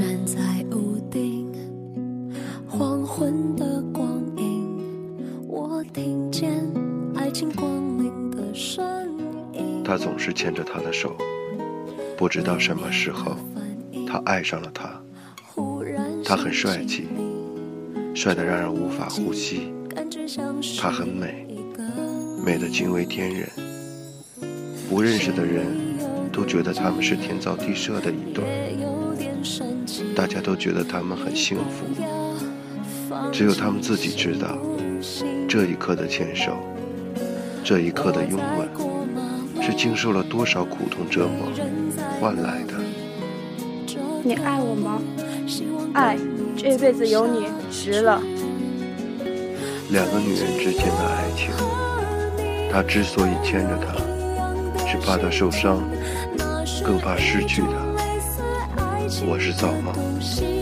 站在屋顶，黄昏的光影，我听见爱情光临的声音。他总是牵着她的手，不知道什么时候，他爱上了她。他很帅气，帅得让人无法呼吸。她很美，美得惊为天人。不认识的人都觉得他们是天造地设的一对，大家都觉得他们很幸福。只有他们自己知道，这一刻的牵手，这一刻的拥吻，是经受了多少苦痛折磨换来的。你爱我吗？爱，这辈子有你值了。两个女人之间的爱情，他之所以牵着她，是怕她受伤，更怕失去她。我是造梦。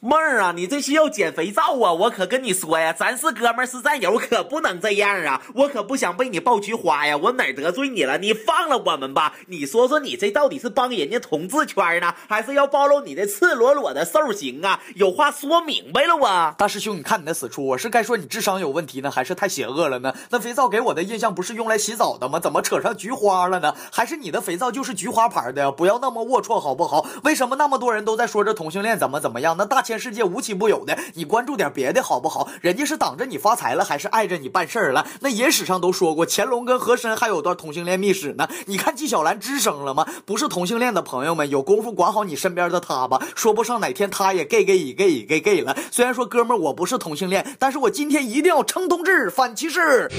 妹儿啊，你这是要减肥皂啊！我可跟你说呀，咱是哥们儿是战友，可不能这样啊！我可不想被你爆菊花呀！我哪得罪你了？你放了我们吧！你说说，你这到底是帮人家同志圈呢，还是要暴露你的赤裸裸的兽行啊？有话说明白了啊！大师兄，你看你的死出，我是该说你智商有问题呢，还是太邪恶了呢？那肥皂给我的印象不是用来洗澡的吗？怎么扯上菊花了呢？还是你的肥皂就是菊花牌的呀？不要那么龌龊好不好？为什么那么多人都在说这同性恋怎么怎么样？那大千世界无奇不有的，你关注点别的好不好？人家是挡着你发财了，还是碍着你办事儿了？那野史上都说过，乾隆跟和珅还有段同性恋秘史呢。你看纪晓岚吱声了吗？不是同性恋的朋友们，有功夫管好你身边的他吧。说不上哪天他也 gay gay 以 gay 以 gay gay 了。虽然说哥们儿我不是同性恋，但是我今天一定要称同志反歧视。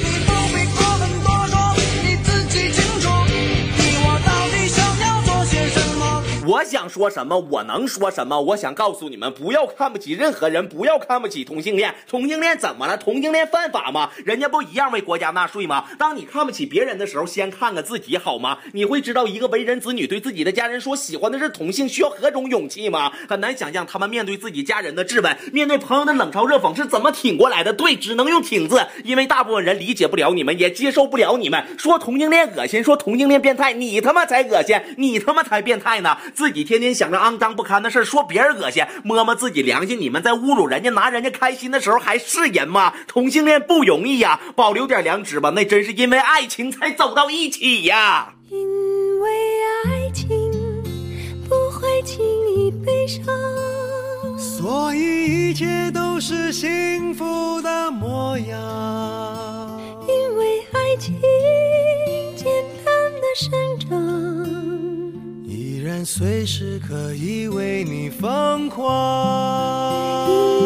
我想说什么，我能说什么？我想告诉你们，不要看不起任何人，不要看不起同性恋。同性恋怎么了？同性恋犯法吗？人家不一样为国家纳税吗？当你看不起别人的时候，先看看自己好吗？你会知道，一个为人子女对自己的家人说喜欢的是同性，需要何种勇气吗？很难想象他们面对自己家人的质问，面对朋友的冷嘲热讽是怎么挺过来的。对，只能用挺字，因为大部分人理解不了你们，也接受不了你们。说同性恋恶心，说同性恋变态，你他妈才恶心，你他妈才变态呢！自己天天想着肮脏不堪的事儿，说别人恶心，摸摸自己良心。你们在侮辱人家、拿人家开心的时候，还是人吗？同性恋不容易呀，保留点良知吧。那真是因为爱情才走到一起呀。因为爱情不会轻易悲伤，所以一切都是幸福的模样。因为爱情随时可以为你疯狂。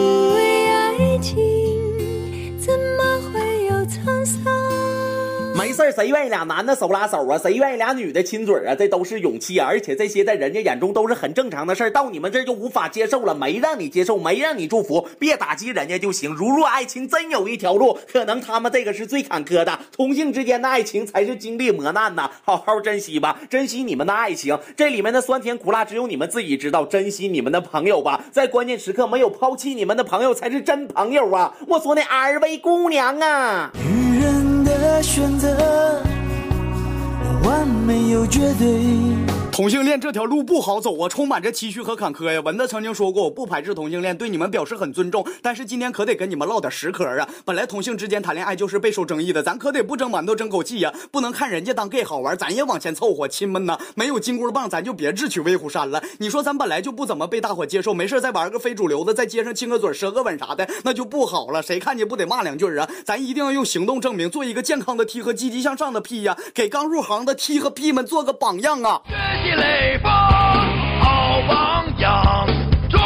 事儿，谁愿意俩男的手拉手啊？谁愿意俩女的亲嘴啊？这都是勇气啊！而且这些在人家眼中都是很正常的事儿，到你们这儿就无法接受了。没让你接受，没让你祝福，别打击人家就行。如若爱情真有一条路，可能他们这个是最坎坷的，同性之间的爱情才是经历磨难呐。好好珍惜吧，珍惜你们的爱情，这里面的酸甜苦辣只有你们自己知道。珍惜你们的朋友吧，在关键时刻没有抛弃你们的朋友才是真朋友啊！我说那二位姑娘啊。女人的选择，完美又绝对。同性恋这条路不好走啊，充满着崎岖和坎坷呀。蚊子曾经说过，我不排斥同性恋，对你们表示很尊重。但是今天可得跟你们唠点实嗑啊。本来同性之间谈恋爱就是备受争议的，咱可得不争馒头争口气呀，不能看人家当 gay 好玩，咱也往前凑合。亲们呐，没有金箍棒，咱就别智取威虎山了。你说咱本来就不怎么被大伙接受，没事再玩个非主流的，在街上亲个嘴、舌个吻啥的，那就不好了。谁看见不得骂两句啊？咱一定要用行动证明，做一个健康的 T 和积极向上的 P 呀，给刚入行的 T 和 P 们做个榜样啊！学习雷锋，好榜样，忠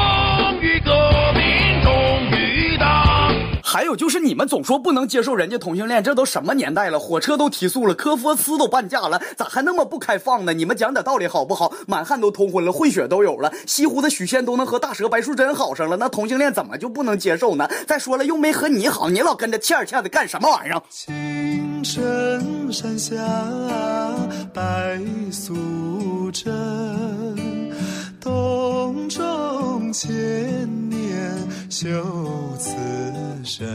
于革命，忠于党。还有就是你们总说不能接受人家同性恋，这都什么年代了？火车都提速了，科佛斯都半价了，咋还那么不开放呢？你们讲点道理好不好？满汉都通婚了，混血都有了，西湖的许仙都能和大蛇白素贞好上了，那同性恋怎么就不能接受呢？再说了，又没和你好，你老跟着欠儿欠的干什么玩意儿？青城山下白素贞，洞中千年修此身。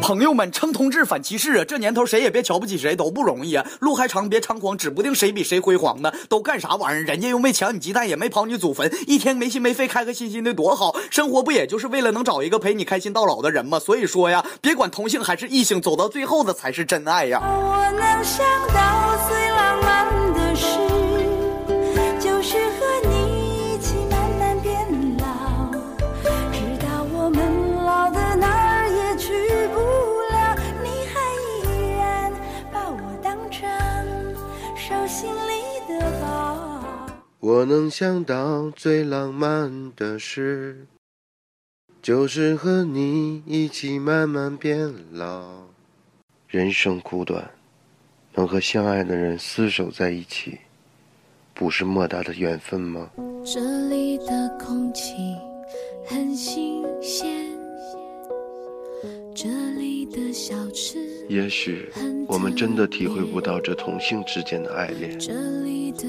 朋友们，称同志反歧视啊！这年头谁也别瞧不起谁，都不容易啊！路还长，别猖狂，指不定谁比谁辉煌呢。都干啥玩意儿？人家又没抢你鸡蛋，也没刨你祖坟，一天没心没肺，开开心心的多好。生活不也就是为了能找一个陪你开心到老的人吗？所以说呀，别管同性还是异性，走到最后的才是真爱呀！我能想到最我能想到最浪漫的事，就是和你一起慢慢变老。人生苦短，能和相爱的人厮守在一起，不是莫大的缘分吗？这里的空气很新鲜，这里的小吃，也许我们真的体会不到这同性之间的爱恋，这里的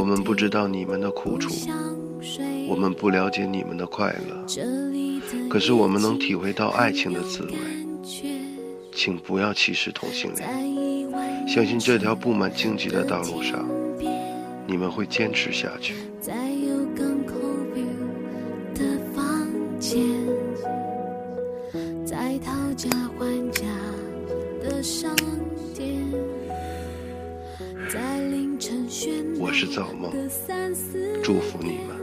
我们不知道你们的苦楚，我们不了解你们的快乐，可是我们能体会到爱情的滋味。请不要歧视同性恋，相信这条布满荆棘的道路上，你们会坚持下去。在有港口 view 的房间，在讨价还价的商我是造梦祝福你们。